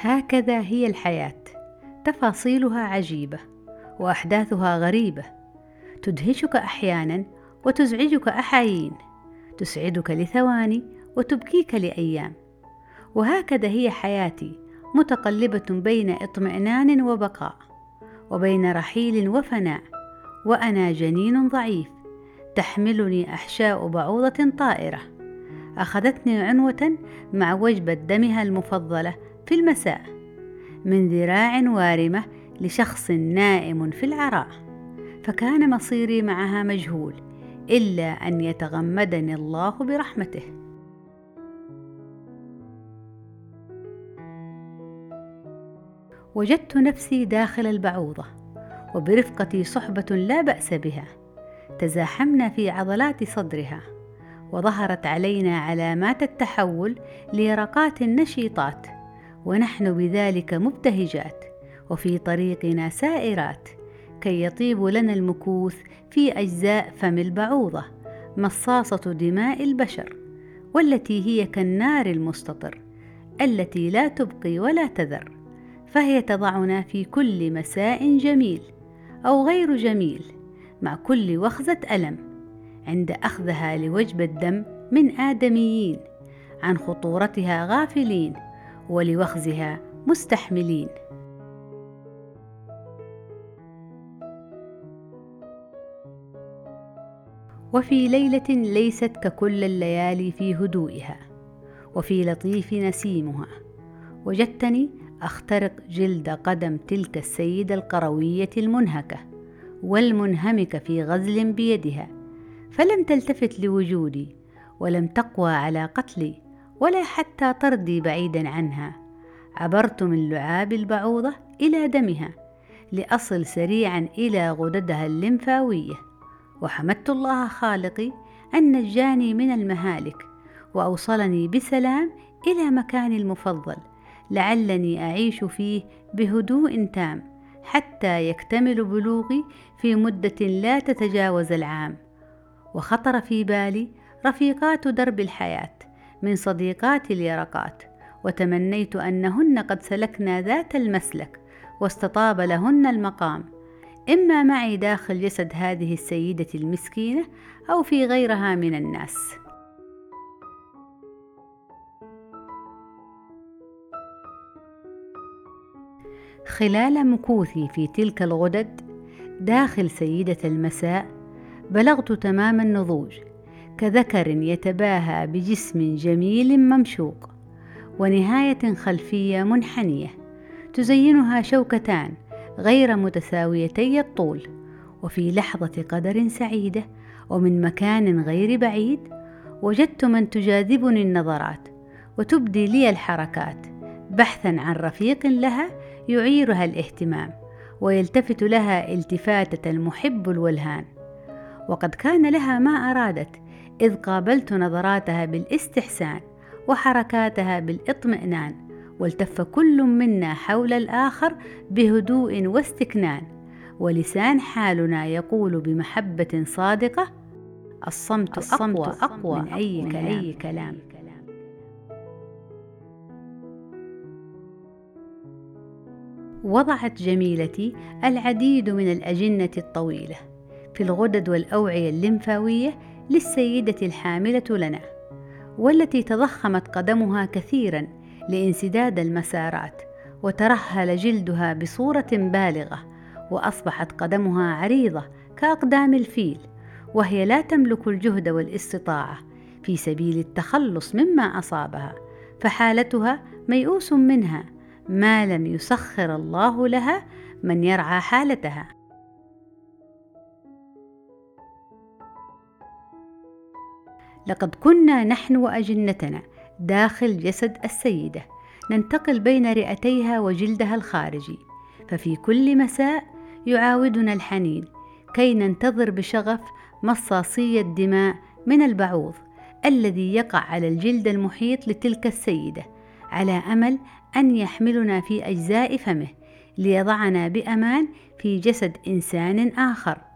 هكذا هي الحياة. تفاصيلها عجيبة وأحداثها غريبة. تدهشك أحيانا وتزعجك احايين تسعدك لثواني وتبكيك لأيام. وهكذا هي حياتي متقلبة بين اطمئنان وبقاء وبين رحيل وفناء. وأنا جنين ضعيف تحملني أحشاء بعوضة طائرة. أخذتني عنوة مع وجبة دمها المفضلة في المساء من ذراع وارمة لشخص نائم في العراء. فكان مصيري معها مجهول إلا أن يتغمدني الله برحمته. وجدت نفسي داخل البعوضة وبرفقتي صحبة لا بأس بها. تزاحمنا في عضلات صدرها وظهرت علينا علامات التحول ليرقات نشيطات ونحن بذلك مبتهجات وفي طريقنا سائرات كي يطيب لنا المكوث في أجزاء فم البعوضة مصاصة دماء البشر والتي هي كالنار المستطر التي لا تبقي ولا تذر فهي تضعنا في كل مساء جميل أو غير جميل مع كل وخزة ألم عند أخذها لوجب الدم من آدميين عن خطورتها غافلين. ولوخزها مستحملين. وفي ليلة ليست ككل الليالي في هدوئها وفي لطيف نسيمها. وجدتني أخترق جلد قدم تلك السيدة القروية المنهكة والمنهمكة في غزل بيدها فلم تلتفت لوجودي ولم تقوى على قتلي. ولا حتى طردي بعيدا عنها. عبرت من لعاب البعوضة إلى دمها لأصل سريعا إلى غددها الليمفاوية. وحمدت الله خالقي أن نجاني من المهالك وأوصلني بسلام إلى مكاني المفضل لعلني أعيش فيه بهدوء تام حتى يكتمل بلوغي في مدة لا تتجاوز العام. وخطر في بالي رفيقات درب الحياة من صديقات اليرقات وتمنيت أنهن قد سلكنا ذات المسلك واستطاب لهن المقام. إما معي داخل جسد هذه السيدة المسكينة أو في غيرها من الناس. خلال مكوثي في تلك الغدد داخل سيدة المساء بلغت تمام النضوج كذكر يتباهى بجسم جميل ممشوق ونهاية خلفية منحنية تزينها شوكتان غير متساويتي الطول وفي لحظة قدر سعيدة ومن مكان غير بعيد وجدت من تجاذبني النظرات وتبدي لي الحركات بحثا عن رفيق لها يعيرها الاهتمام ويلتفت لها التفاتة المحب الولهان. وقد كان لها ما أرادت إذ قابلت نظراتها بالاستحسان وحركاتها بالاطمئنان والتف كل منا حول الآخر بهدوء واستكنان ولسان حالنا يقول بمحبة صادقة الصمت, الصمت أقوى, أقوى من أي من كلام, أي كلام. وضعت جميلتي العديد من الأجنة الطويلة في الغدد والأوعية الليمفاوية للسيدة الحاملة لنا والتي تضخمت قدمها كثيرا لانسداد المسارات وترهل جلدها بصورة بالغة وأصبحت قدمها عريضة كأقدام الفيل وهي لا تملك الجهد والاستطاعة في سبيل التخلص مما أصابها فحالتها ميؤوس منها ما لم يسخر الله لها من يرعى حالتها. لقد كنا نحن وأجنتنا داخل جسد السيدة. ننتقل بين رئتيها وجلدها الخارجي. ففي كل مساء يعاودنا الحنين كي ننتظر بشغف مصاصي الدماء من البعوض الذي يقع على الجلد المحيط لتلك السيدة على أمل أن يحملنا في أجزاء فمه ليضعنا بأمان في جسد إنسان آخر.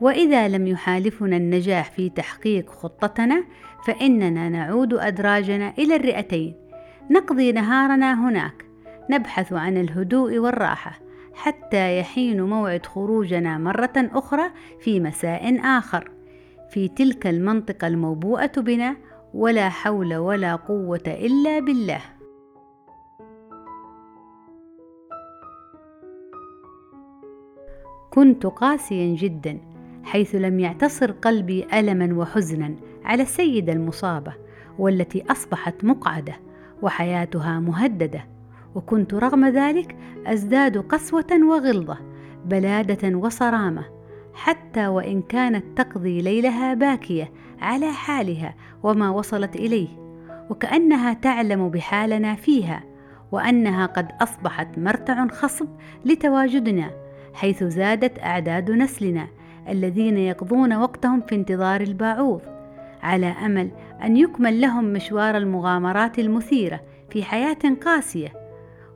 وإذا لم يحالفنا النجاح في تحقيق خطتنا فإننا نعود أدراجنا إلى الرئتين. نقضي نهارنا هناك. نبحث عن الهدوء والراحة حتى يحين موعد خروجنا مرة أخرى في مساء آخر. في تلك المنطقة الموبوءة بنا ولا حول ولا قوة إلا بالله. كنت قاسيا جدا. حيث لم يعتصر قلبي ألما وحزنا على السيدة المصابة والتي أصبحت مقعدة وحياتها مهددة وكنت رغم ذلك أزداد قسوة وغلظة بلادة وصرامة حتى وإن كانت تقضي ليلها باكية على حالها وما وصلت إليه وكأنها تعلم بحالنا فيها وأنها قد أصبحت مرتع خصب لتواجدنا حيث زادت أعداد نسلنا الذين يقضون وقتهم في انتظار الباعوض على أمل أن يكمل لهم مشوار المغامرات المثيرة في حياة قاسية.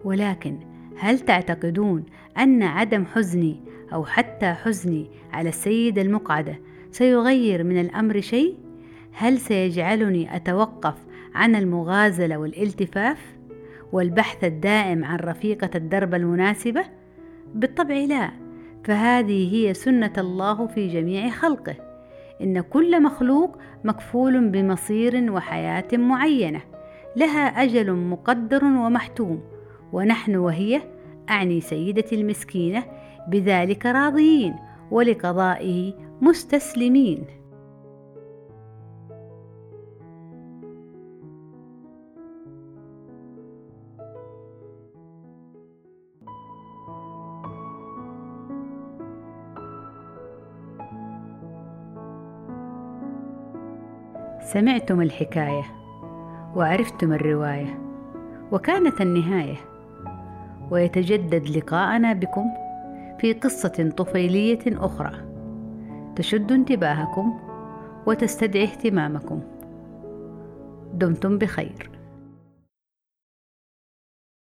ولكن هل تعتقدون أن عدم حزني أو حتى حزني على السيده المقعدة سيغير من الأمر شيء؟ هل سيجعلني أتوقف عن المغازلة والالتفاف والبحث الدائم عن رفيقة الدرب المناسبة؟ بالطبع لا. فهذه هي سنة الله في جميع خلقه إن كل مخلوق مكفول بمصير وحياة معينة لها أجل مقدر ومحتوم ونحن وهي أعني سيدتي المسكينة بذلك راضيين ولقضائه مستسلمين. سمعتم الحكاية وعرفتم الرواية وكانت النهاية ويتجدد لقاءنا بكم في قصة طفيلية أخرى تشد انتباهكم وتستدعي اهتمامكم. دمتم بخير.